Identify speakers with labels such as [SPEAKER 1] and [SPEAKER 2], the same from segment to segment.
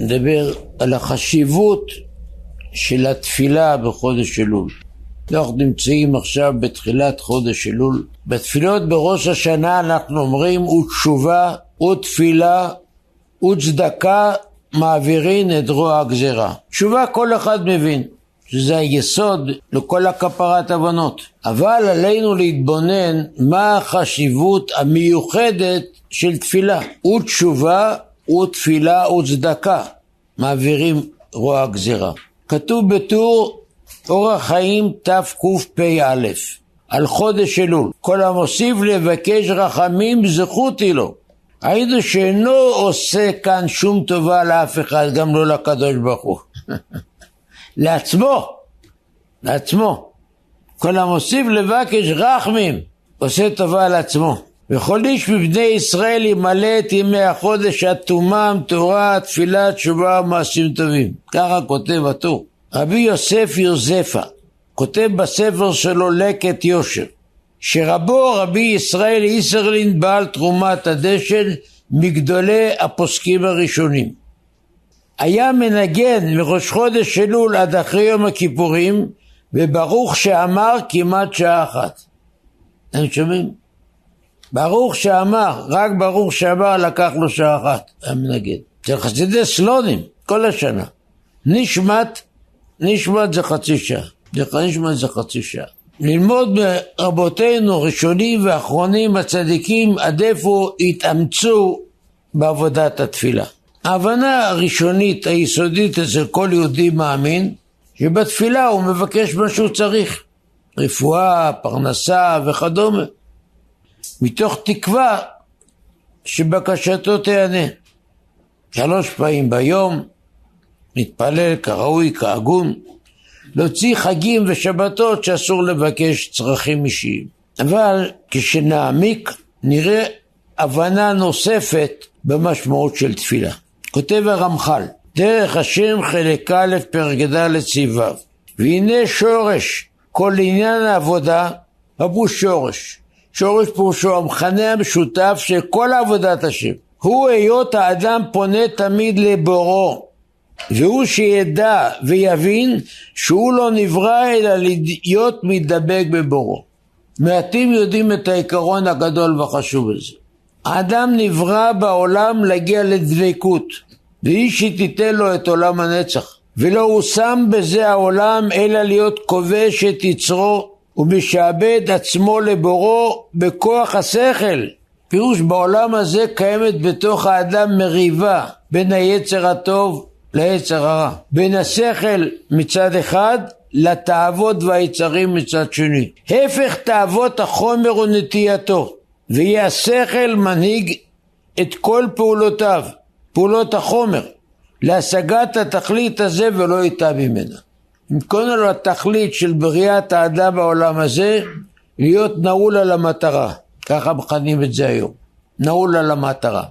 [SPEAKER 1] נדבר על החשיבות של התפילה בחודש אלול. אנחנו נמצאים עכשיו בתחילת חודש אלול. בתפילות בראש השנה אנחנו אומרים ותשובה ותפילה וצדקה מעבירין את רוע הגזירה. תשובה כל אחד מבין. שזה היסוד לכל הכפרת הבנות. אבל עלינו להתבונן מה החשיבות המיוחדת של תפילה. ותשובה ותפילה וצדקה מעבירים רוע הגזירה. כתוב בטור אורח חיים תקפ"א על חודש אלול כל המוסיף לבקש רחמים זכותי לו היינו שאינו עושה כאן שום טובה לאף אחד גם לא לקדוש ברוך הוא לעצמו, לעצמו. כל המוסיף לבקש רחמים, עושה טובה לעצמו. וכל איש מבני ישראל ימלא את ימי החודש עד תומם, תורה, תפילה, תשובה ומעשים טובים. ככה כותב הטור. רבי יוסף יוזפה כותב בספר שלו לקט יושר שרבו רבי ישראל איסרלין בעל תרומת הדשן מגדולי הפוסקים הראשונים היה מנגן מראש חודש אלול עד אחרי יום הכיפורים, וברוך שאמר כמעט שעה אחת. אתם שומעים? ברוך שאמר, רק ברוך שאמר לקח לו שעה אחת, מנגן. אצל חסידי סלונים, כל השנה. נשמת, נשמת זה חצי שעה. נשמת זה חצי שעה. ללמוד מרבותינו ראשונים ואחרונים הצדיקים עד איפה התאמצו בעבודת התפילה. ההבנה הראשונית היסודית אצל כל יהודי מאמין שבתפילה הוא מבקש מה שהוא צריך רפואה, פרנסה וכדומה מתוך תקווה שבקשתו תיענה. שלוש פעמים ביום מתפלל כראוי, כהגון להוציא חגים ושבתות שאסור לבקש צרכים אישיים. אבל כשנעמיק נראה הבנה נוספת במשמעות של תפילה. כותב הרמח"ל, דרך השם חלק א' פרק ד' ס"ו והנה שורש כל עניין העבודה, אבו שורש. שורש פירושו המכנה המשותף של כל עבודת השם. הוא היות האדם פונה תמיד לבורו, והוא שידע ויבין שהוא לא נברא אלא להיות מתדבק בבורו. מעטים יודעים את העיקרון הגדול והחשוב הזה. האדם נברא בעולם להגיע לדבקות, והיא שתיתן לו את עולם הנצח. ולא הושם בזה העולם אלא להיות כובש את יצרו ומשעבד עצמו לבורו בכוח השכל. פירוש בעולם הזה קיימת בתוך האדם מריבה בין היצר הטוב ליצר הרע. בין השכל מצד אחד לתאוות והיצרים מצד שני. הפך תאוות החומר ונטייתו. ויהיה השכל מנהיג את כל פעולותיו, פעולות החומר, להשגת התכלית הזה ולא ייטע ממנה. לו התכלית של בריאת האדם בעולם הזה, להיות נעול על המטרה, ככה מכנים את זה היום, נעול על המטרה.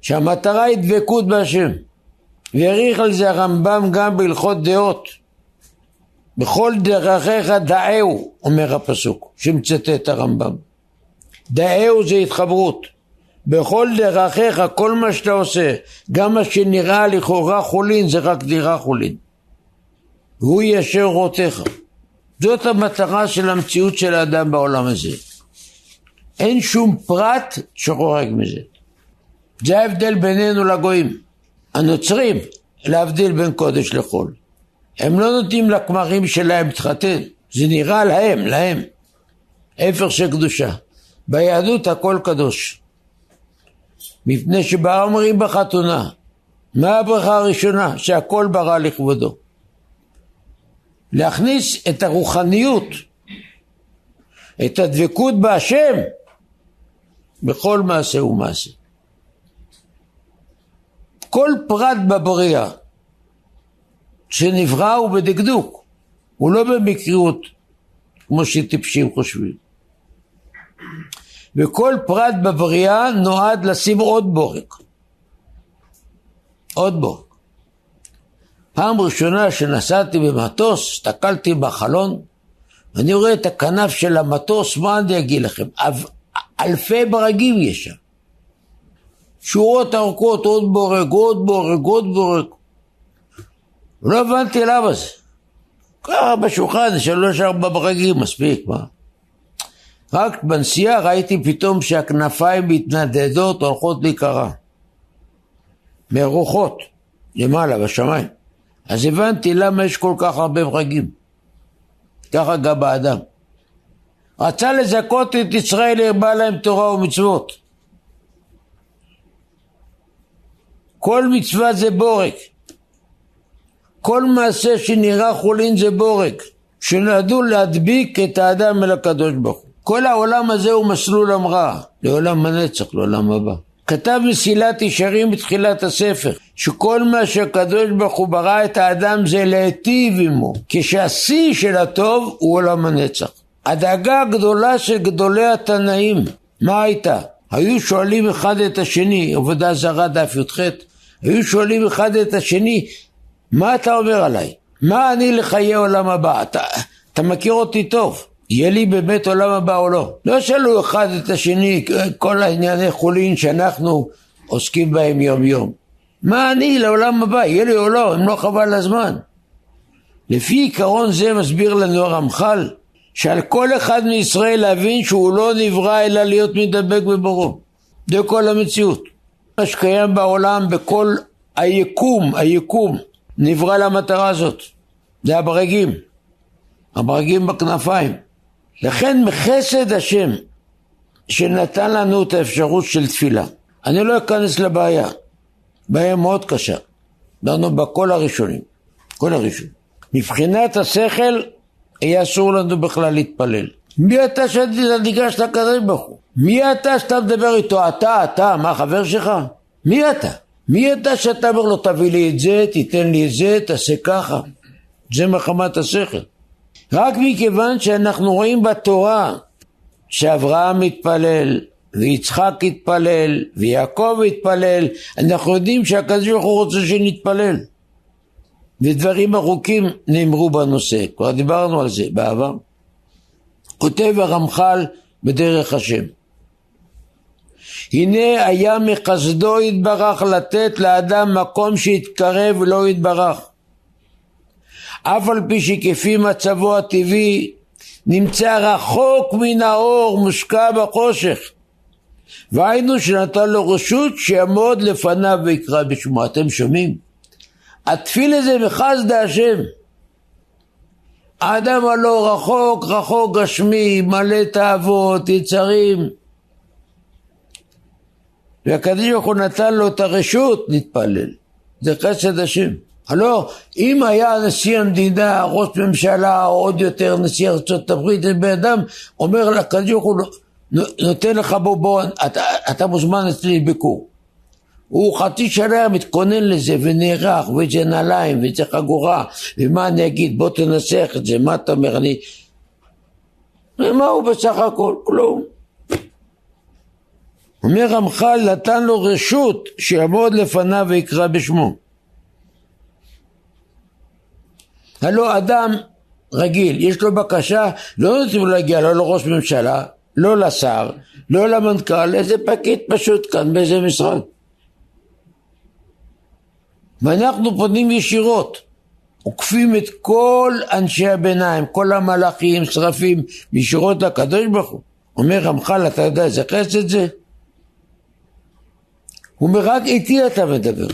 [SPEAKER 1] שהמטרה היא דבקות בהשם. והעריך על זה הרמב"ם גם בהלכות דעות. בכל דרכיך דאהו, אומר הפסוק, שמצטט הרמב"ם. דאהו זה התחברות. בכל דרכיך, כל מה שאתה עושה, גם מה שנראה לכאורה חולין, זה רק נראה חולין. והוא ישר רותיך. זאת המטרה של המציאות של האדם בעולם הזה. אין שום פרט שחורג מזה. זה ההבדל בינינו לגויים. הנוצרים, להבדיל בין קודש לחול. הם לא נותנים לכמרים שלהם להתחתן, זה נראה להם, להם. הפך של קדושה. ביהדות הכל קדוש. מפני שבה אומרים בחתונה, מה הברכה הראשונה? שהכל ברא לכבודו. להכניס את הרוחניות, את הדבקות בהשם, בכל מעשה ומעשה. כל פרט בבריאה שנברא הוא בדקדוק, הוא לא במקריות כמו שטיפשים חושבים. וכל פרט בבריאה נועד לשים עוד בורק. עוד בורק. פעם ראשונה שנסעתי במטוס, הסתכלתי בחלון, ואני רואה את הכנף של המטוס, מה אני אגיד לכם? אלפי ברגים יש שם. שורות ארוכות, עוד בורג, עוד בורג, עוד בורג. לא הבנתי למה זה. ככה בשולחן, שלוש ארבע ברגים, מספיק, מה? רק בנסיעה ראיתי פתאום שהכנפיים מתנדדות, הולכות להיקרע. מרוחות, למעלה, בשמיים. אז הבנתי למה יש כל כך הרבה ברגים. ככה גם באדם. רצה לזכות את ישראל, הרבה להם תורה ומצוות. כל מצווה זה בורג. כל מעשה שנראה חולין זה בורג, שנועדו להדביק את האדם אל הקדוש ברוך הוא. כל העולם הזה הוא מסלול המראה, לעולם הנצח, לעולם הבא. כתב מסילת ישרים בתחילת הספר, שכל מה שהקדוש ברוך הוא ברא את האדם זה להיטיב עמו, כשהשיא של הטוב הוא עולם הנצח. הדאגה הגדולה של גדולי התנאים, מה הייתה? היו שואלים אחד את השני, עבודה זרה דף י"ח, היו שואלים אחד את השני, מה אתה אומר עליי? מה אני לחיי עולם הבא? אתה, אתה מכיר אותי טוב, יהיה לי באמת עולם הבא או לא? לא שאלו אחד את השני כל הענייני חולין שאנחנו עוסקים בהם יום יום. מה אני לעולם הבא, יהיה לי או לא, אם לא חבל הזמן. לפי עיקרון זה מסביר לנו הרמח"ל שעל כל אחד מישראל להבין שהוא לא נברא אלא להיות מדבק בבורו. זה כל המציאות. מה שקיים בעולם בכל היקום, היקום, נברא למטרה הזאת. זה הברגים. הברגים בכנפיים. לכן מחסד השם שנתן לנו את האפשרות של תפילה. אני לא אכנס לבעיה. בעיה מאוד קשה. דנו בכל הראשונים. כל הראשונים. מבחינת השכל יהיה אסור לנו בכלל להתפלל. מי אתה שניגש לקדוש ברוך הוא? מי אתה שאתה מדבר איתו? אתה, אתה, מה חבר שלך? מי אתה? מי אתה שאתה אומר לו תביא לי את זה, תיתן לי את זה, תעשה ככה? זה מחמת השכל. רק מכיוון שאנחנו רואים בתורה שאברהם מתפלל, ויצחק התפלל, ויעקב התפלל, אנחנו יודעים שהקדוש ברוך הוא רוצה שנתפלל. ודברים ארוכים נאמרו בנושא, כבר דיברנו על זה בעבר. כותב הרמח"ל בדרך השם הנה היה מחסדו יתברך לתת לאדם מקום שיתקרב ולא יתברך אף על פי שכפי מצבו הטבעי נמצא רחוק מן האור מושקע בחושך והיינו שנתן לו רשות שיעמוד לפניו ויקרא בשמו אתם שומעים? התפילה זה מחסדה השם. האדם הלא רחוק, רחוק גשמי, מלא תאוות, יצרים. והקדוש ברוך הוא נתן לו את הרשות להתפלל. זה חסד השם. הלא, אם היה נשיא המדינה, ראש ממשלה, או עוד יותר נשיא ארצות הברית, בן אדם אומר ברוך הוא, נותן לך בוא, אתה, אתה מוזמן אצלי לביקור. הוא חצי שנה מתכונן לזה ונערך, וזה נעליים, וזה חגורה, ומה אני אגיד, בוא תנסח את זה, מה אתה אומר, אני... ומה הוא בסך הכל? כלום. אומר רמח"ל, נתן לו רשות שיעמוד לפניו ויקרא בשמו. הלא אדם רגיל, יש לו בקשה, לא נותנים לו להגיע לא לראש ממשלה, לא לשר, לא למנכ"ל, איזה פקיד פשוט כאן באיזה משרד. ואנחנו פונים ישירות, עוקפים את כל אנשי הביניים, כל המלאכים, שרפים, ישירות לקדוש ברוך הוא. אומר רמח"ל, אתה יודע איזה חסד זה? הוא אומר, רק איתי אתה מדבר.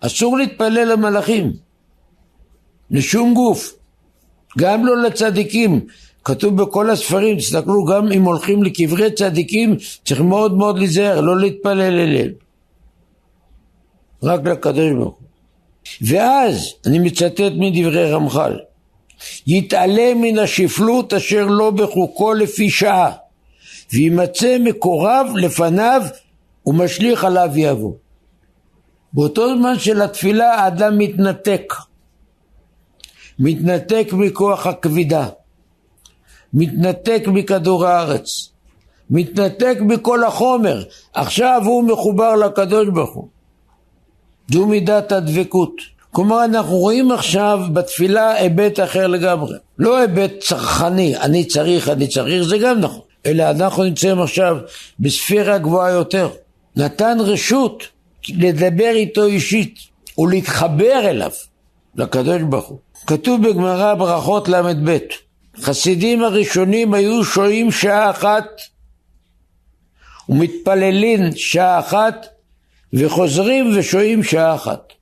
[SPEAKER 1] אסור להתפלל למלאכים, לשום גוף, גם לא לצדיקים. כתוב בכל הספרים, תסתכלו, גם אם הולכים לקברי צדיקים, צריך מאוד מאוד להיזהר, לא להתפלל אליהם. רק לקדוש ברוך הוא. ואז, אני מצטט מדברי רמח"ל, יתעלם מן השפלות אשר לא בחוקו לפי שעה, וימצא מקורב לפניו ומשליך עליו יבוא. באותו זמן של התפילה האדם מתנתק. מתנתק מכוח הכבידה. מתנתק מכדור הארץ. מתנתק מכל החומר. עכשיו הוא מחובר לקדוש ברוך הוא. זו מידת הדבקות. כלומר אנחנו רואים עכשיו בתפילה היבט אחר לגמרי. לא היבט צרכני, אני צריך, אני צריך, זה גם נכון. אלא אנחנו נמצאים עכשיו בספירה גבוהה יותר. נתן רשות לדבר איתו אישית ולהתחבר אליו, לקדוש ברוך הוא. כתוב בגמרא ברכות ל"ב, חסידים הראשונים היו שוהים שעה אחת ומתפללים שעה אחת וחוזרים ושוהים שעה אחת.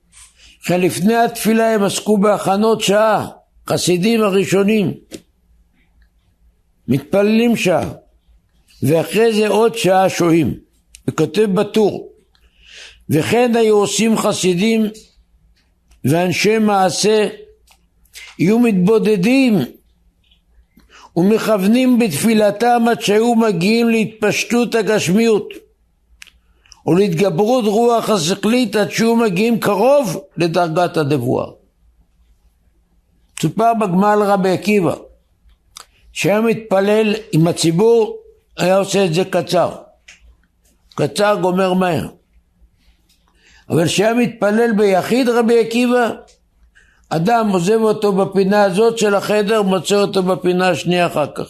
[SPEAKER 1] לכן לפני התפילה הם עסקו בהכנות שעה, חסידים הראשונים. מתפללים שעה, ואחרי זה עוד שעה שוהים. וכותב בטור, וכן היו עושים חסידים ואנשי מעשה יהיו מתבודדים ומכוונים בתפילתם עד שהיו מגיעים להתפשטות הגשמיות ולהתגברות רוח השכלית עד שהיו מגיעים קרוב לדרגת הנבואה. סופר בגמר לרבי עקיבא שהיה מתפלל עם הציבור היה עושה את זה קצר. קצר גומר מהר. אבל כשהיה מתפלל ביחיד רבי עקיבא אדם עוזב אותו בפינה הזאת של החדר, מוצא אותו בפינה השנייה אחר כך.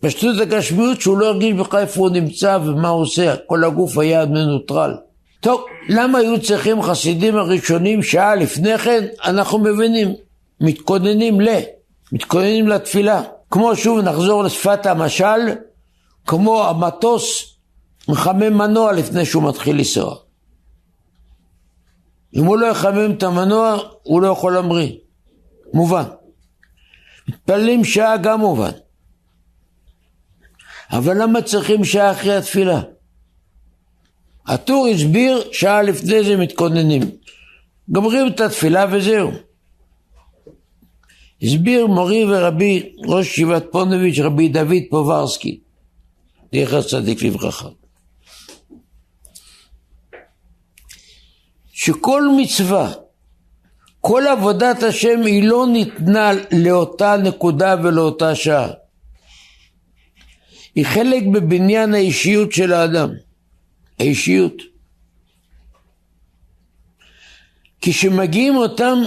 [SPEAKER 1] פשטות הגשמיות שהוא לא הרגיש בכלל איפה הוא נמצא ומה הוא עושה, כל הגוף היה מנוטרל. טוב, למה היו צריכים חסידים הראשונים שעה לפני כן? אנחנו מבינים, מתכוננים ל, מתכוננים לתפילה. כמו שוב נחזור לשפת המשל, כמו המטוס מחמם מנוע לפני שהוא מתחיל לנסוע. אם הוא לא יחמם את המנוע, הוא לא יכול להמריא. מובן. מתפללים שעה גם מובן. אבל למה צריכים שעה אחרי התפילה? הטור הסביר שעה לפני זה מתכוננים. גומרים את התפילה וזהו. הסביר מורי ורבי ראש ישיבת פונוביץ' רבי דוד פוברסקי, זכר צדיק לברכה. שכל מצווה, כל עבודת השם היא לא ניתנה לאותה נקודה ולאותה שעה. היא חלק בבניין האישיות של האדם. האישיות. כשמגיעים אותם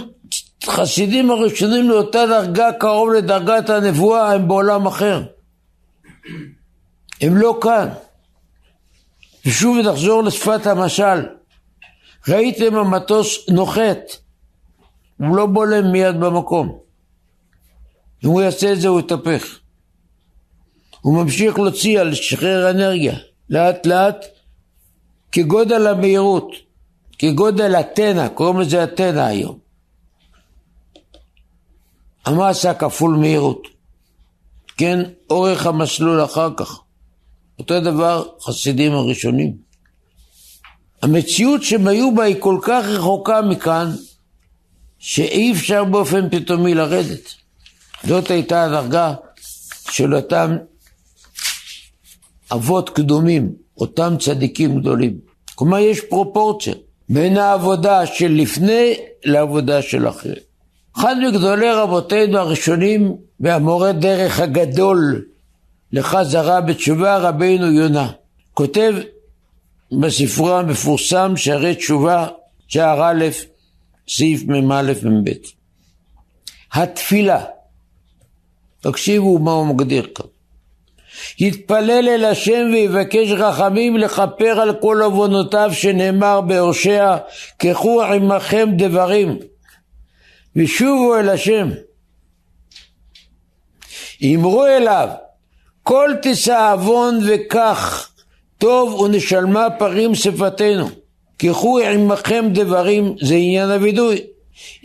[SPEAKER 1] חסידים הראשונים לאותה דרגה קרוב לדרגת הנבואה הם בעולם אחר. הם לא כאן. ושוב נחזור לשפת המשל. ראיתם המטוס נוחת, הוא לא בולם מיד במקום. אם הוא יעשה את זה הוא יתהפך. הוא ממשיך להוציא על שחרר אנרגיה, לאט לאט, כגודל המהירות, כגודל התנא, קוראים לזה התנא היום. המסה כפול מהירות. כן, אורך המסלול אחר כך. אותו דבר חסידים הראשונים. המציאות שהם היו בה היא כל כך רחוקה מכאן, שאי אפשר באופן פתאומי לרדת. זאת הייתה הדרגה של אותם אבות קדומים, אותם צדיקים גדולים. כלומר, יש פרופורציה בין העבודה של לפני לעבודה של אחרי. אחד מגדולי רבותינו הראשונים והמורה דרך הגדול לחזרה בתשובה רבינו יונה, כותב בספרו המפורסם שערי תשובה, שער א', סעיף מ"א מ"ב. התפילה, תקשיבו מה הוא מגדיר כאן. יתפלל אל השם ויבקש רחמים לכפר על כל עוונותיו שנאמר בהושע קחו עמכם דברים ושובו אל השם אמרו אליו כל תשא עוון וכך טוב ונשלמה פרים שפתנו, קחו עמכם דברים, זה עניין הווידוי.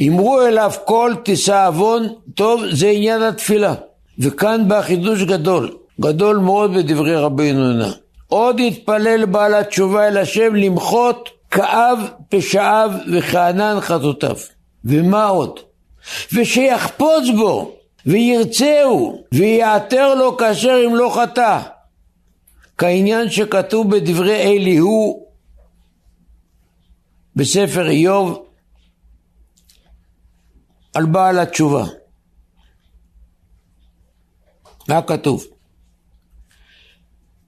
[SPEAKER 1] אמרו אליו כל תישא עוון, טוב, זה עניין התפילה. וכאן בא חידוש גדול, גדול מאוד בדברי רבינו יונה. עוד יתפלל בעל התשובה אל השם למחות כאב פשעיו וכענן חטאותיו. ומה עוד? ושיחפוץ בו וירצהו ויעתר לו כאשר אם לא חטא. כעניין שכתוב בדברי אליהו בספר איוב על בעל התשובה. מה כתוב?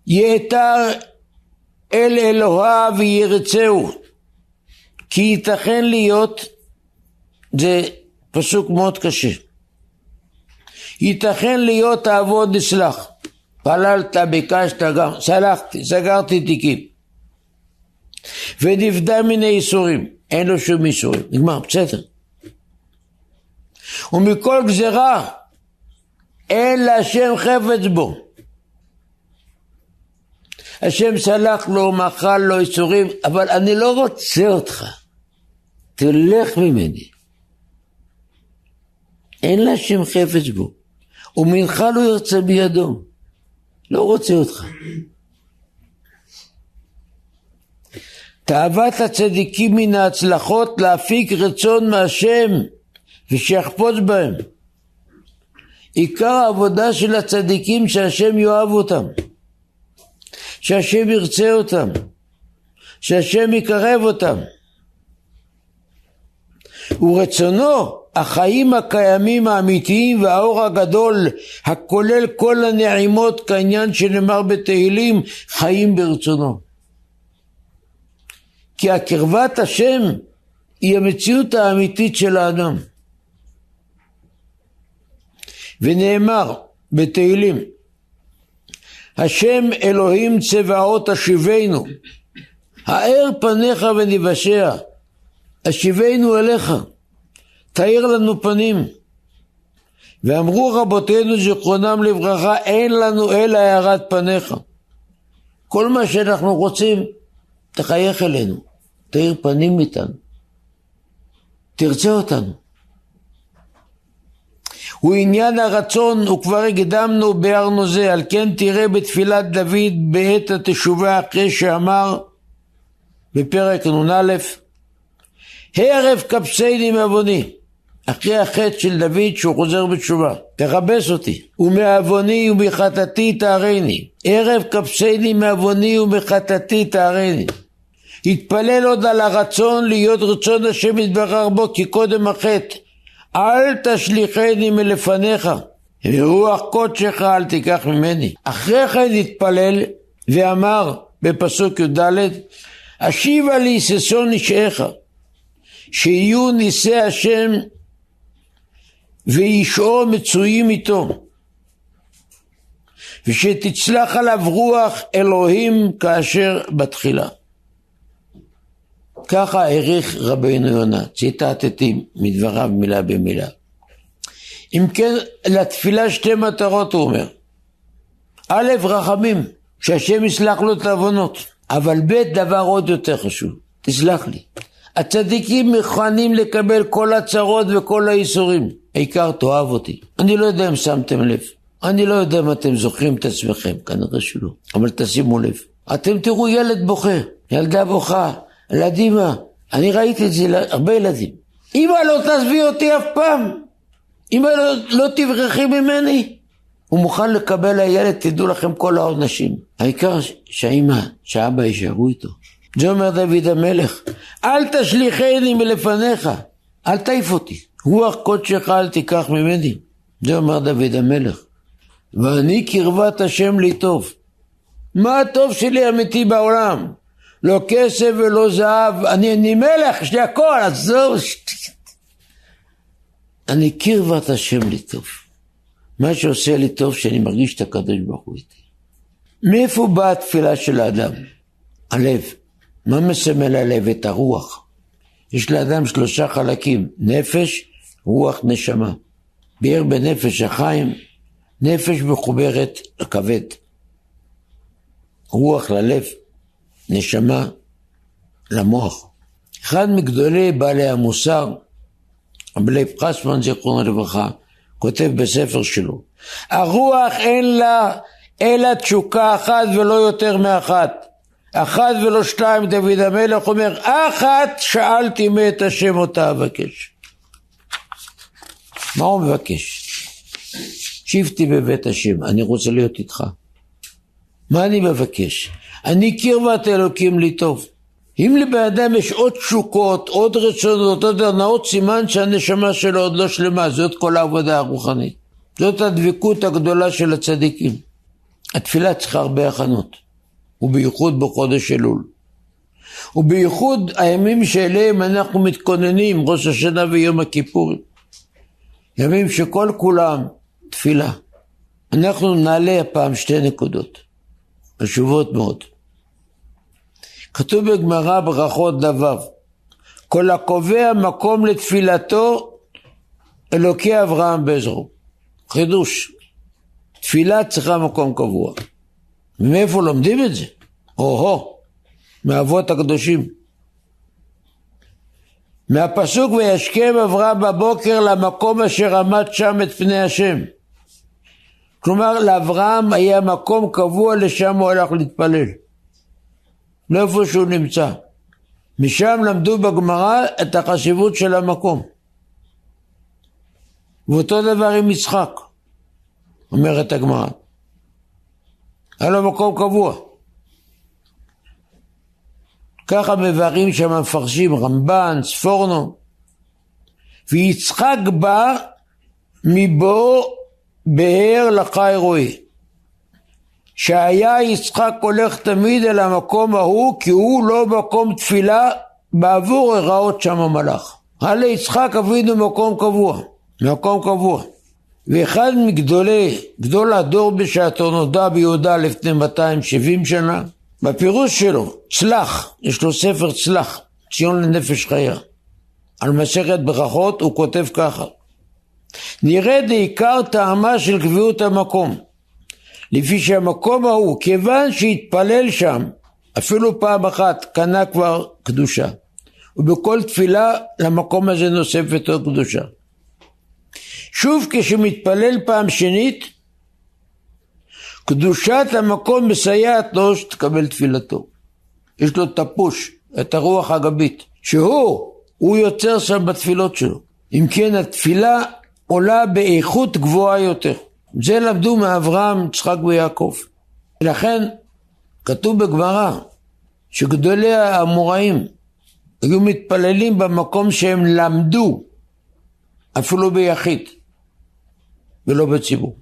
[SPEAKER 1] יאתר אל אלוהיו וירצהו כי ייתכן להיות, זה פסוק מאוד קשה, ייתכן להיות העבוד נסלח פללת, ביקשת, סלחתי, סגרתי תיקים. ונפדה מן הייסורים, אין לו שום ייסורים, נגמר, בסדר. ומכל גזרה אין להשם חפץ בו. השם סלח לו, מחל לו ייסורים, אבל אני לא רוצה אותך. תלך ממני. אין להשם חפץ בו. ומנחה לא ירצה בידו. לא רוצה אותך. תאוות הצדיקים מן ההצלחות להפיק רצון מהשם ושיחפוץ בהם. עיקר העבודה של הצדיקים שהשם יאהב אותם, שהשם ירצה אותם, שהשם יקרב אותם. ורצונו החיים הקיימים האמיתיים והאור הגדול הכולל כל הנעימות כעניין שנאמר בתהילים חיים ברצונו. כי הקרבת השם היא המציאות האמיתית של האדם. ונאמר בתהילים השם אלוהים צבאות השיבנו האר פניך ונבשע השיבנו אליך תאיר לנו פנים. ואמרו רבותינו זיכרונם לברכה אין לנו אלא הארת פניך. כל מה שאנחנו רוצים תחייך אלינו תאיר פנים איתנו תרצה אותנו. הוא עניין הרצון וכבר הקדמנו ביארנו זה על כן תראה בתפילת דוד בעת התשובה אחרי שאמר בפרק נ"א הרף כבשני מעווני אחרי החטא של דוד שהוא חוזר בתשובה תכבס אותי ומעווני ומחטאתי תארני ערב כבשני מעווני ומחטאתי תארני התפלל עוד על הרצון להיות רצון השם יתברך בו כי קודם החטא אל תשליכני מלפניך, ורוח קודשך אל תיקח ממני. אחרי כן התפלל ואמר בפסוק י"ד, השיבה לי ששון נשאיך, שיהיו נישי השם וישעו מצויים איתו, ושתצלח עליו רוח אלוהים כאשר בתחילה. ככה העריך רבינו יונה, ציטטתי מדבריו מילה במילה. אם כן, לתפילה שתי מטרות הוא אומר. א', רחמים, שהשם יסלח לו את העוונות, אבל ב', דבר עוד יותר חשוב, תסלח לי. הצדיקים מכוונים לקבל כל הצרות וכל האיסורים, העיקר תאהב אותי. אני לא יודע אם שמתם לב, אני לא יודע אם אתם זוכרים את עצמכם, כנראה שלא, אבל תשימו לב. אתם תראו ילד בוכה, ילדה בוכה, ילדים, אני ראיתי את זה להרבה ילדים. אמא לא תעזבי אותי אף פעם, אמא לא, לא תברחי ממני. הוא מוכן לקבל הילד, תדעו לכם כל העונשים. העיקר שהאמא, שהאבא יישארו איתו. זה אומר דוד המלך, אל תשליכני מלפניך, אל תעיף אותי. רוח קודשך אל תיקח ממני. זה אומר דוד המלך. ואני קרבת השם לי טוב. מה הטוב שלי אמיתי בעולם? לא כסף ולא זהב, אני, אני מלך, יש לי הכל, עזוב. אני קרבת השם לי טוב. מה שעושה לי טוב, שאני מרגיש את הקדוש ברוך הוא איתי. מאיפה באה התפילה של האדם? הלב. מה מסמל הלב? את הרוח. יש לאדם שלושה חלקים, נפש, רוח, נשמה. ביאר בנפש החיים, נפש מחוברת לכבד. רוח ללב, נשמה למוח. אחד מגדולי בעלי המוסר, רבי פרסמן זיכרונו לברכה, כותב בספר שלו, הרוח אין לה אלא תשוקה אחת ולא יותר מאחת. אחת ולא שתיים, דוד המלך אומר, אחת שאלתי מאת השם אותה אבקש. מה הוא מבקש? שבתי בבית השם, אני רוצה להיות איתך. מה אני מבקש? אני קרבת אלוקים לי טוב. אם לבן אדם יש עוד תשוקות, עוד רצונות, עוד הנאות, סימן שהנשמה שלו עוד לא שלמה, זאת כל העבודה הרוחנית. זאת הדבקות הגדולה של הצדיקים. התפילה צריכה הרבה הכנות, ובייחוד בחודש אלול. ובייחוד הימים שאליהם אנחנו מתכוננים, ראש השנה ויום הכיפורים. ימים שכל כולם תפילה. אנחנו נעלה הפעם שתי נקודות, חשובות מאוד. כתוב בגמרא ברכות דו כל הקובע מקום לתפילתו אלוקי אברהם בעזרו. חידוש. תפילה צריכה מקום קבוע. מאיפה לומדים את זה? או-הו, מאבות הקדושים. מהפסוק וישכם אברהם בבוקר למקום אשר עמד שם את פני השם. כלומר לאברהם היה מקום קבוע לשם הוא הלך להתפלל. לא שהוא נמצא. משם למדו בגמרא את החשיבות של המקום. ואותו דבר עם יצחק, אומרת הגמרא. היה לו מקום קבוע. ככה מבארים שם המפרשים, רמב"ן, ספורנו. ויצחק בא מבוא באר לחי רועי. שהיה יצחק הולך תמיד אל המקום ההוא כי הוא לא מקום תפילה בעבור הראות שם המלאך. הלא יצחק אבינו מקום קבוע, מקום קבוע. ואחד מגדולי, גדול הדור בשעתו נודע ביהודה לפני 270 שנה, בפירוש שלו, צלח, יש לו ספר צלח, ציון לנפש חיה. על מסכת ברכות הוא כותב ככה: נראה דעיקר טעמה של קביעות המקום, לפי שהמקום ההוא, כיוון שהתפלל שם, אפילו פעם אחת, קנה כבר קדושה. ובכל תפילה למקום הזה נוספת עוד קדושה. שוב כשמתפלל פעם שנית, קדושת המקום מסייעת לו שתקבל תפילתו. יש לו את הפוש, את הרוח הגבית, שהוא, הוא יוצר שם בתפילות שלו. אם כן התפילה עולה באיכות גבוהה יותר. זה למדו מאברהם, יצחק ויעקב. ולכן כתוב בגמרא שגדולי האמוראים היו מתפללים במקום שהם למדו, אפילו ביחיד, ולא בציבור.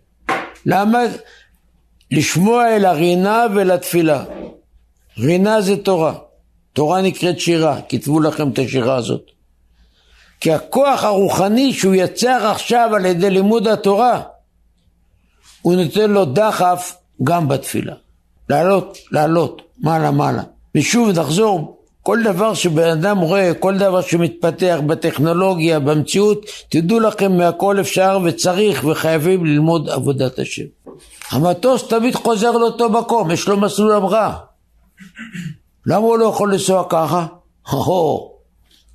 [SPEAKER 1] למה? לשמוע אל הרינה ולתפילה. רינה זה תורה. תורה נקראת שירה, כתבו לכם את השירה הזאת. כי הכוח הרוחני שהוא יצר עכשיו על ידי לימוד התורה, הוא נותן לו דחף גם בתפילה. לעלות, לעלות, מעלה, מעלה. ושוב נחזור, כל דבר שבן אדם רואה, כל דבר שמתפתח בטכנולוגיה, במציאות, תדעו לכם מהכל אפשר וצריך וחייבים ללמוד עבודת השם. המטוס תמיד חוזר לאותו מקום, יש לו מסלול המראה. למה הוא לא יכול לנסוע ככה? הו,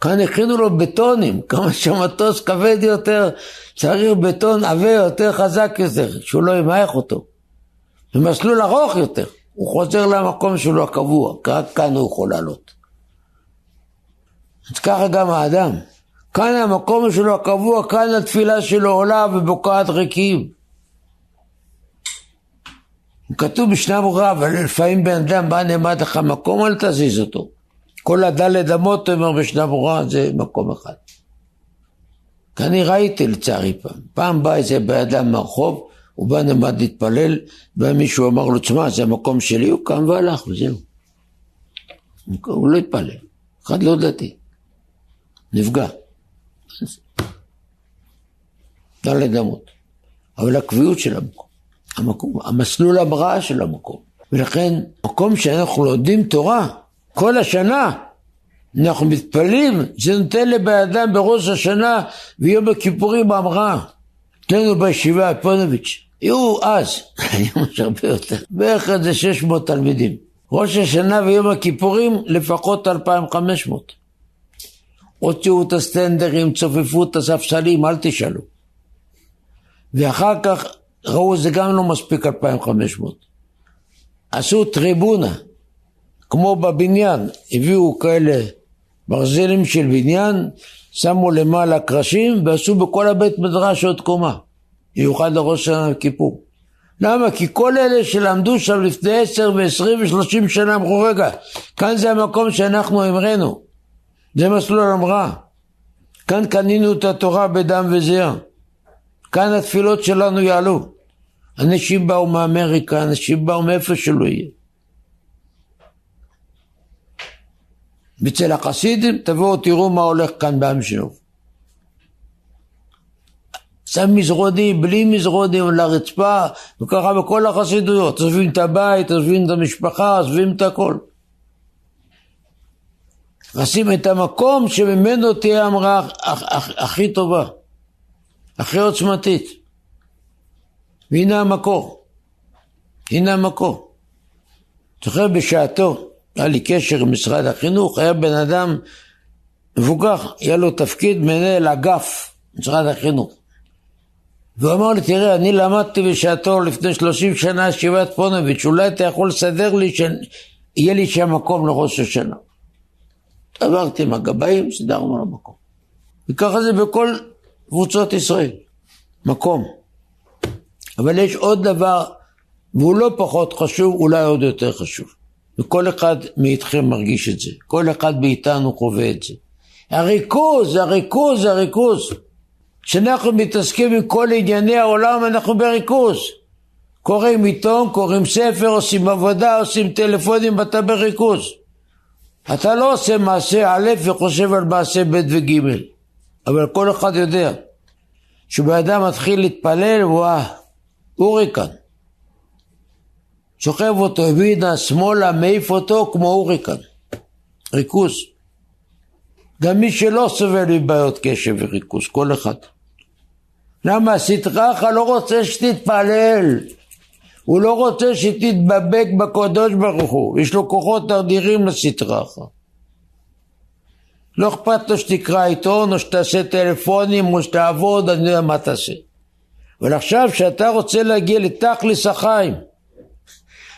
[SPEAKER 1] כאן הכינו לו בטונים, כמה שהמטוס כבד יותר, צריך בטון עבה יותר חזק יותר, שהוא לא ימעך אותו. במסלול ארוך יותר, הוא חוזר למקום שלו הקבוע, רק כאן הוא יכול לעלות. אז ככה גם האדם. כאן המקום שלו הקבוע, כאן התפילה שלו עולה ובוקעת ריקים. כתוב בשנה ברורה, אבל לפעמים בן אדם בא נעמד לך מקום, אל תזיז אותו. כל הדלת אמות, אומר בשנה ברורה, זה מקום אחד. כי אני ראיתי לצערי פעם. פעם בא איזה בן אדם מהרחוב, הוא בא נעמד להתפלל, ומישהו אמר לו, תשמע, זה המקום שלי, הוא קם והלך, וזהו. הוא לא התפלל. אחד לא דתי. נפגע. דלת אמות. אבל הקביעות של המקום, המקום, המסלול המראה של המקום. ולכן, מקום שאנחנו לומדים תורה כל השנה, אנחנו מתפללים, זה נותן לבן אדם בראש השנה ויום הכיפורים המראה. אצלנו בישיבה, פונוביץ', היו אז, היום יש הרבה יותר, בערך איזה 600 תלמידים. ראש השנה ויום הכיפורים לפחות 2,500. הוציאו את הסטנדרים, צופפו את הספסלים, אל תשאלו. ואחר כך ראו זה גם לא מספיק 2,500. עשו טריבונה, כמו בבניין, הביאו כאלה ברזלים של בניין, שמו למעלה קרשים ועשו בכל הבית מדרש עוד קומה, במיוחד לראש שנה כיפור. למה? כי כל אלה שלמדו שם לפני עשר ועשרים ושלושים שנה אמרו רגע, כאן זה המקום שאנחנו אמרנו, זה מסלול המראה. כאן קנינו את התורה בדם וזרע. כאן התפילות שלנו יעלו. אנשים באו מאמריקה, אנשים באו מאיפה שלא יהיה. אצל החסידים תבואו תראו מה הולך כאן באמשנוב. שם מזרודים, בלי מזרודים, על הרצפה, וככה בכל החסידויות, עוזבים את הבית, עוזבים את המשפחה, עוזבים את הכל. נשים את המקום שממנו תהיה המראה הכי טובה, הכי עוצמתית. והנה המקור. הנה המקור. זוכר בשעתו, היה לי קשר עם משרד החינוך, היה בן אדם מבוגר, היה לו תפקיד מנהל אגף משרד החינוך. והוא אמר לי, תראה, אני למדתי בשעתו לפני שלושים שנה ישיבת פונוביץ', אולי אתה יכול לסדר לי שיהיה לי שם מקום לראש השנה. עברתי עם הגבאים, סידרנו לו מקום. וככה זה בכל קבוצות ישראל, מקום. אבל יש עוד דבר, והוא לא פחות חשוב, אולי עוד יותר חשוב. וכל אחד מאיתכם מרגיש את זה. כל אחד מאיתנו חווה את זה. הריכוז, הריכוז, הריכוז. כשאנחנו מתעסקים עם כל ענייני העולם, אנחנו בריכוז. קוראים עיתון, קוראים ספר, עושים עבודה, עושים טלפונים, אתה בריכוז. אתה לא עושה מעשה א' וחושב על מעשה ב' וג', אבל כל אחד יודע. כשבן אדם מתחיל להתפלל, וואה, הוריקן. שוכב אותו ימינה, שמאלה, מעיף אותו כמו הוריקן. ריכוז. גם מי שלא סובל מבעיות קשב וריכוז, כל אחד. למה סטראחה לא רוצה שתתפלל, הוא לא רוצה שתתבבק בקדוש ברוך הוא, יש לו כוחות אדירים לסטראחה. לא אכפת לו שתקרא עיתון או שתעשה טלפונים או שתעבוד, אני לא יודע מה תעשה. אבל עכשיו שאתה רוצה להגיע לתכלס החיים,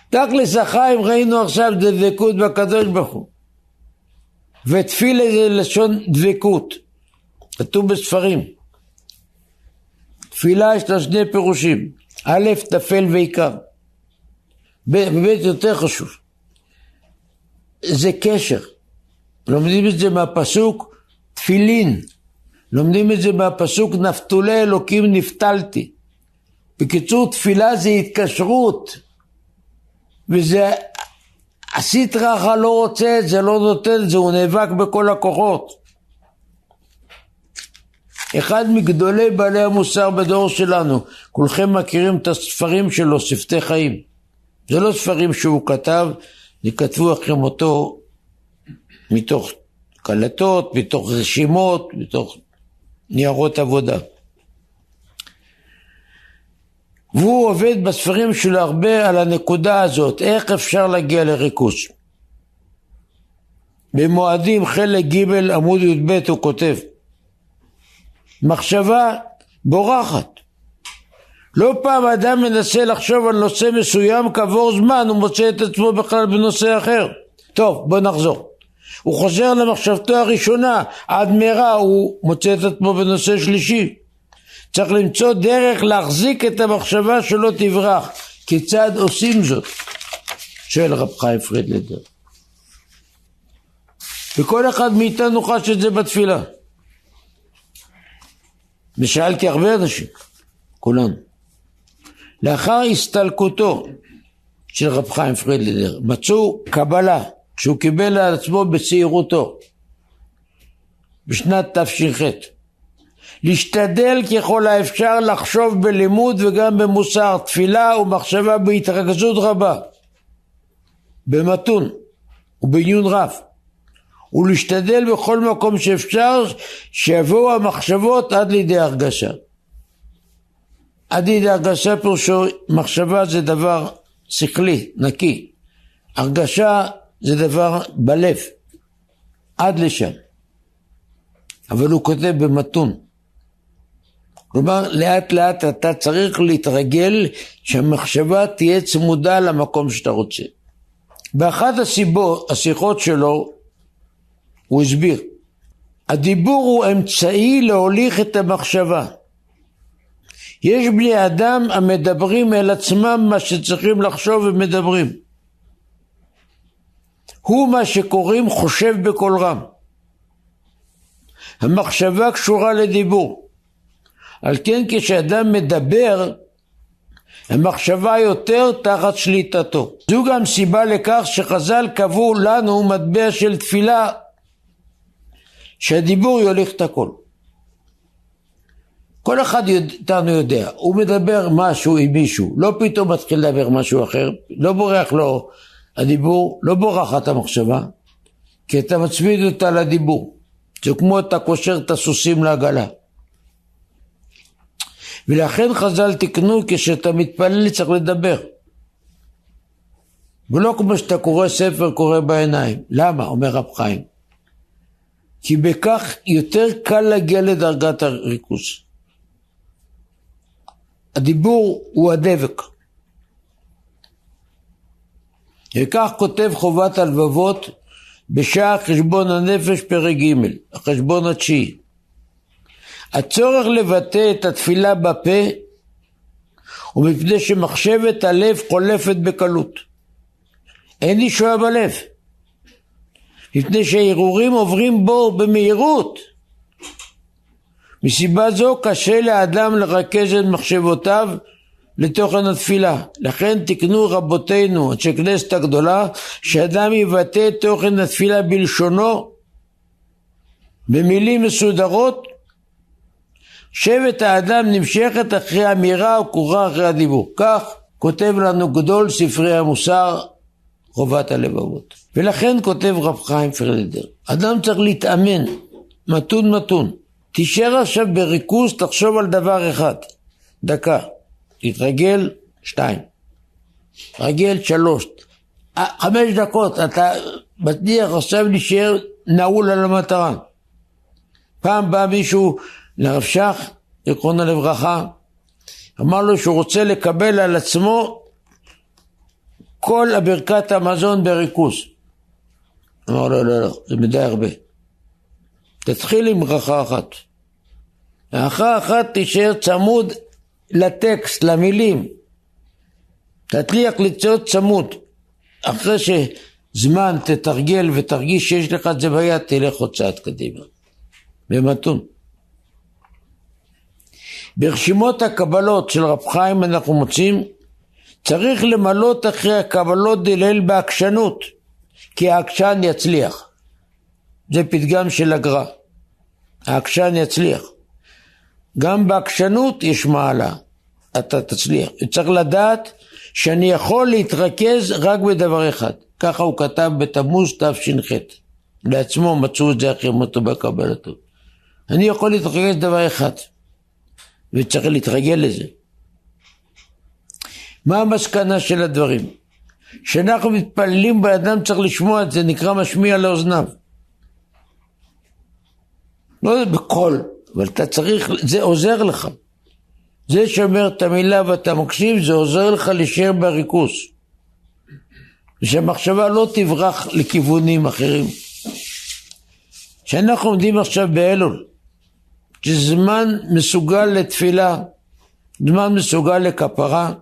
[SPEAKER 1] תכלס החיים ראינו עכשיו דבקות בקדוש ברוך הוא. ותפילה זה לשון דבקות, כתוב בספרים. תפילה יש לה שני פירושים, א', תפל ועיקר. באמת יותר חשוב. זה קשר. לומדים את זה מהפסוק תפילין. לומדים את זה מהפסוק נפתולי אלוקים נפתלתי. בקיצור, תפילה זה התקשרות. וזה, הסטרחה לא רוצה את זה, לא נותן את זה, הוא נאבק בכל הכוחות. אחד מגדולי בעלי המוסר בדור שלנו, כולכם מכירים את הספרים שלו, שפתי חיים. זה לא ספרים שהוא כתב, זה כתבו אחרי מותו מתוך קלטות, מתוך רשימות, מתוך ניירות עבודה. והוא עובד בספרים שלו הרבה על הנקודה הזאת, איך אפשר להגיע לריכוז. במועדים חלק ג' עמוד י"ב הוא כותב מחשבה בורחת. לא פעם אדם מנסה לחשוב על נושא מסוים, כעבור זמן הוא מוצא את עצמו בכלל בנושא אחר. טוב, בוא נחזור. הוא חוזר למחשבתו הראשונה, עד מהרה הוא מוצא את עצמו בנושא שלישי. צריך למצוא דרך להחזיק את המחשבה שלא תברח. כיצד עושים זאת? שואל רב חיים פרידלנדר. וכל אחד מאיתנו חש את זה בתפילה. ושאלתי הרבה אנשים, כולנו. לאחר הסתלקותו של רב חיים פרידלנדר, מצאו קבלה שהוא קיבל על עצמו בצעירותו, בשנת תש"ח. להשתדל ככל האפשר לחשוב בלימוד וגם במוסר, תפילה ומחשבה בהתרכזות רבה, במתון ובעיון רב. ולהשתדל בכל מקום שאפשר שיבואו המחשבות עד לידי הרגשה. עד לידי הרגשה פירושו מחשבה זה דבר שכלי, נקי. הרגשה זה דבר בלב, עד לשם. אבל הוא כותב במתון. כלומר, לאט לאט אתה צריך להתרגל שהמחשבה תהיה צמודה למקום שאתה רוצה. באחת הסיבות, השיחות שלו, הוא הסביר, הדיבור הוא אמצעי להוליך את המחשבה. יש בני אדם המדברים אל עצמם מה שצריכים לחשוב ומדברים. הוא מה שקוראים חושב בקול רם. המחשבה קשורה לדיבור. על כן כשאדם מדבר, המחשבה יותר תחת שליטתו. זו גם סיבה לכך שחז"ל קבעו לנו מטבע של תפילה שהדיבור יוליך את הכל. כל אחד מאיתנו יודע, הוא מדבר משהו עם מישהו, לא פתאום מתחיל לדבר משהו אחר, לא בורח לו הדיבור, לא בורחת המחשבה, כי אתה מצמיד אותה לדיבור. זה כמו אתה קושר את הסוסים לעגלה. ולכן חז"ל תיקנו כשאתה מתפלל צריך לדבר. ולא כמו שאתה קורא ספר קורא בעיניים. למה? אומר רב חיים. כי בכך יותר קל להגיע לדרגת הריכוז. הדיבור הוא הדבק. וכך כותב חובת הלבבות בשעה חשבון הנפש פרק ג', החשבון התשיעי. הצורך לבטא את התפילה בפה הוא מפני שמחשבת הלב חולפת בקלות. אין לי שואה בלב. מפני שהערעורים עוברים בו במהירות. מסיבה זו קשה לאדם לרכז את מחשבותיו לתוכן התפילה. לכן תקנו רבותינו, אנשי כנסת הגדולה, שאדם יבטא את תוכן התפילה בלשונו, במילים מסודרות, שבט האדם נמשכת אחרי אמירה וקורה אחרי הדיבור. כך כותב לנו גדול ספרי המוסר, חובת הלבבות. ולכן כותב רב חיים פרלדר, אדם צריך להתאמן, מתון מתון. תישאר עכשיו בריכוז, תחשוב על דבר אחד, דקה. תתרגל, שתיים. רגל, שלוש. חמש דקות, אתה מצליח עכשיו להישאר נעול על המטרה. פעם בא מישהו לרב שך, זיכרונו לברכה, אמר לו שהוא רוצה לקבל על עצמו כל הברכת המזון בריכוז. אמר לו, לא, לא, זה מדי הרבה. תתחיל עם ברכה אחת. ברכה אחת תישאר צמוד לטקסט, למילים. תצליח לצעוד צמוד. אחרי שזמן תתרגל ותרגיש שיש לך את זה ביד, תלך עוד צעד קדימה. במתון. ברשימות הקבלות של רב חיים אנחנו מוצאים צריך למלות אחרי הקבלות דליל בעקשנות כי העקשן יצליח. זה פתגם של הגר"א. העקשן יצליח. גם בעקשנות יש מעלה, אתה תצליח. צריך לדעת שאני יכול להתרכז רק בדבר אחד. ככה הוא כתב בתמוז תש"ח. לעצמו מצאו את זה אחרי מותו בקבלתו. אני יכול להתרכז בדבר אחד, וצריך להתרגל לזה. מה המסקנה של הדברים? כשאנחנו מתפללים באדם צריך לשמוע את זה, נקרא משמיע לאוזניו. לא בקול, אבל אתה צריך, זה עוזר לך. זה שאומר את המילה ואתה מקשיב, זה עוזר לך להישאר בריכוז. ושהמחשבה לא תברח לכיוונים אחרים. כשאנחנו עומדים עכשיו באלול, שזמן מסוגל לתפילה, זמן מסוגל לכפרה,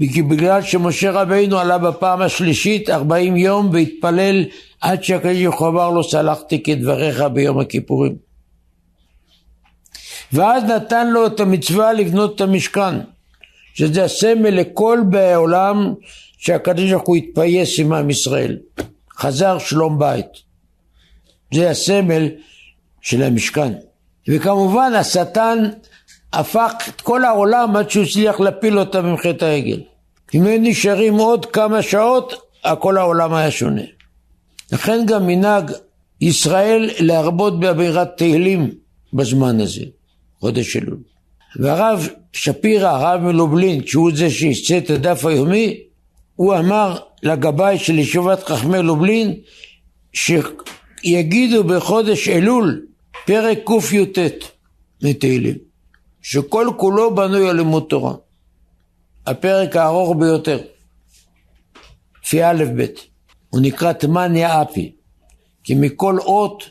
[SPEAKER 1] בגלל שמשה רבינו עלה בפעם השלישית ארבעים יום והתפלל עד שהקדוש ברוך הוא אמר לו סלחתי כדבריך ביום הכיפורים. ואז נתן לו את המצווה לבנות את המשכן, שזה הסמל לכל באי העולם שהקדוש ברוך הוא התפייס עם עם ישראל. חזר שלום בית. זה הסמל של המשכן. וכמובן השטן הפך את כל העולם עד שהוא הצליח להפיל אותה ממחטא העגל. אם היו נשארים עוד כמה שעות, כל העולם היה שונה. לכן גם מנהג ישראל להרבות באווירת תהילים בזמן הזה, חודש אלול. והרב שפירא, הרב מלובלין, שהוא זה שהשצה את הדף היומי, הוא אמר לגבאי של ישיבת חכמי לובלין שיגידו בחודש אלול פרק קי"ט מתהילים. שכל כולו בנוי על לימוד תורה. הפרק הארוך ביותר, לפי א' ב', הוא נקרא תמניה אפי, כי מכל אות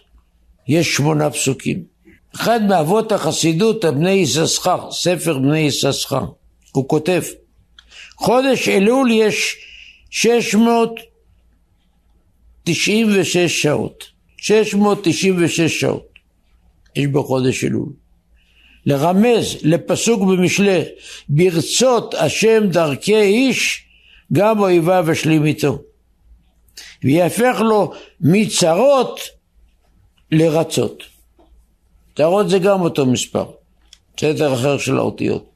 [SPEAKER 1] יש שמונה פסוקים. אחד מאבות החסידות, הבני יששכר, ספר בני יששכר, הוא כותב, חודש אלול יש 696 שעות, 696 שעות יש בחודש אלול. לרמז לפסוק במשלי ברצות השם דרכי איש גם אויביו אשלים איתו ויהפך לו מצרות לרצות. צרות זה גם אותו מספר, סדר אחר של האותיות.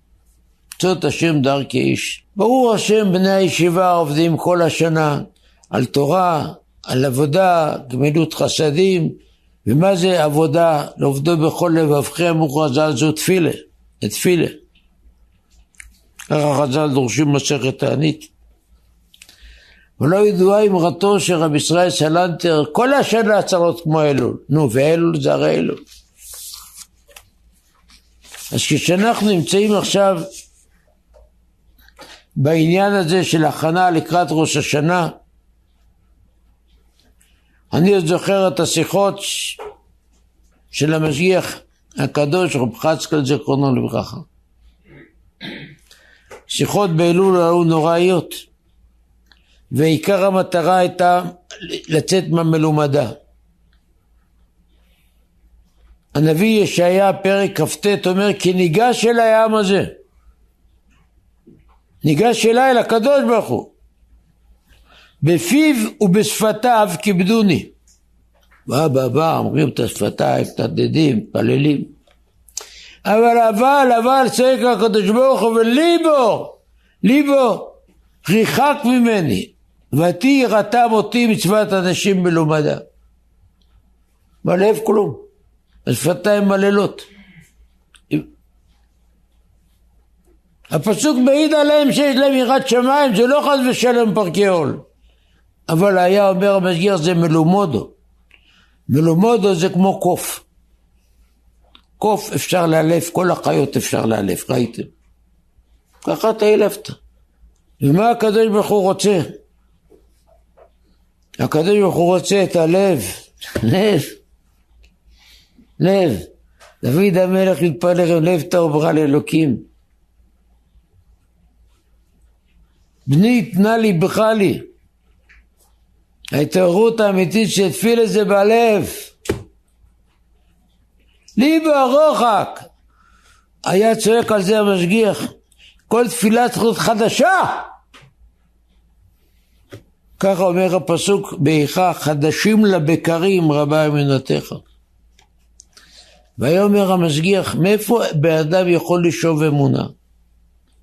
[SPEAKER 1] רצות השם דרכי איש. ברור השם בני הישיבה עובדים כל השנה על תורה, על עבודה, גמילות חסדים, ומה זה עבודה? לעובדו בכל לבבכם וכרזל זו תפילה, זה תפילה. ככה חז"ל דורשים מסכת תענית. ולא ידועה אמרתו של רבי ישראל סלנטר כל השנה צרות כמו אלול. נו, ואלול זה הרי אלול. אז כשאנחנו נמצאים עכשיו בעניין הזה של הכנה לקראת ראש השנה, אני זוכר את השיחות של המשגיח הקדוש רב חצקל זיכרונו לברכה. שיחות באלול היו נוראיות, ועיקר המטרה הייתה לצאת מהמלומדה. הנביא ישעיה פרק כ"ט אומר כי ניגש אל הים הזה ניגש אליי לקדוש ברוך הוא בפיו ובשפתיו כיבדוני בא בא בא אומרים את השפתיים, מתנדדים, מתפללים אבל אבל אבל צועק הקדוש ברוך הוא וליבו ליבו ריחק ממני ותהי רתם אותי מצוות אנשים מלומדה בלב כלום השפתיים מללות. הפסוק מעיד עליהם שיש להם יראת שמיים, זה לא חס ושלום פרקי עול. אבל היה אומר המשגיח זה מלומודו. מלומודו זה כמו קוף. קוף אפשר לאלף, כל החיות אפשר לאלף, ראיתם? ככה אתה העלפת. ומה הקדוש ברוך הוא רוצה? הקדוש ברוך הוא רוצה את הלב, לב. לב. דוד המלך התפלל לב טהור ברא לאלוקים. בני תנה לי בכה לי. ההתעוררות האמיתית שהתפיל את זה בלב. ליבו הרוחק. היה צועק על זה המשגיח. כל תפילה צריכה להיות חדשה. ככה אומר הפסוק באיכה חדשים לבקרים רבה אמונתך. ויאמר המשגיח, מאיפה בן אדם יכול לשאוב אמונה?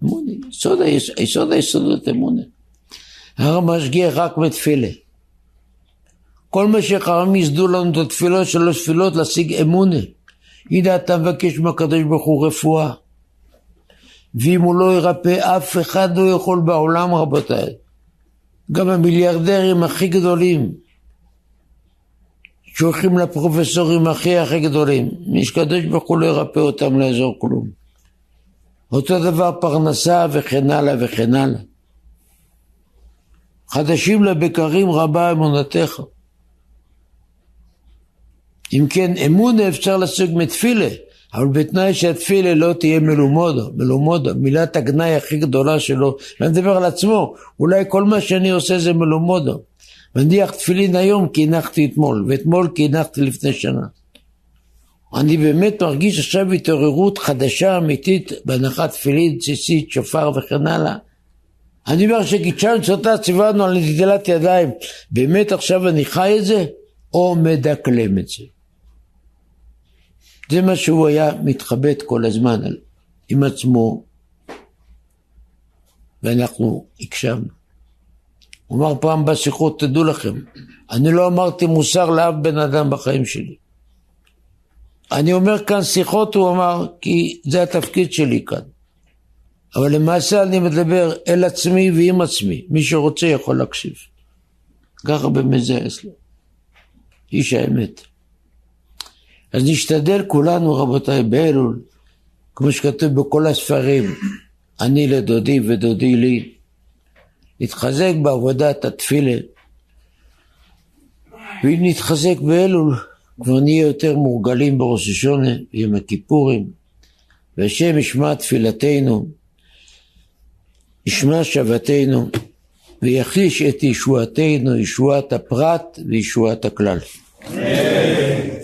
[SPEAKER 1] אמונה, יסוד היסודות אמונה. הר המשגיח רק בתפילה. כל מה שחכמים ייסדו לנו את התפילות שלוש תפילות להשיג אמונה. הנה אתה מבקש מהקדוש ברוך הוא רפואה. ואם הוא לא ירפא, אף אחד לא יכול בעולם רבותיי. גם המיליארדרים הכי גדולים, שהולכים לפרופסורים הכי הכי גדולים. משקדוש ברוך הוא לא ירפא אותם לעזור כלום. אותו דבר פרנסה וכן הלאה וכן הלאה. חדשים לבקרים רבה אמונתך. אם כן, אמונה אפשר להשיג מתפילה, אבל בתנאי שהתפילה לא תהיה מלומודו, מלומודו, מילת הגנאי הכי גדולה שלו, ואני מדבר על עצמו, אולי כל מה שאני עושה זה מלומודו. מניח תפילין היום כי הנחתי אתמול, ואתמול כי הנחתי לפני שנה. אני באמת מרגיש עכשיו התעוררות חדשה אמיתית בהנחת תפילין, ציצית, שופר וכן הלאה. אני אומר שקידשנו סוטה ציוונו על נטילת ידיים, באמת עכשיו אני חי את זה, או מדקלם את זה. זה מה שהוא היה מתחבט כל הזמן עם עצמו, ואנחנו הקשבנו. הוא אמר פעם בשיחות, תדעו לכם, אני לא אמרתי מוסר לאף בן אדם בחיים שלי. אני אומר כאן שיחות, הוא אמר, כי זה התפקיד שלי כאן. אבל למעשה אני מדבר אל עצמי ועם עצמי. מי שרוצה יכול להקשיב. ככה באמת זה אצלו. איש האמת. אז נשתדל כולנו, רבותיי, באלול, כמו שכתוב בכל הספרים, אני לדודי ודודי לי, נתחזק בעבודת התפילה. ואם נתחזק באלול, כבר נהיה יותר מורגלים בראש השונה, ביום הכיפורים, והשם ישמע תפילתנו, ישמע שבתנו, ויחליש את ישועתנו, ישועת הפרט וישועת הכלל. אמן.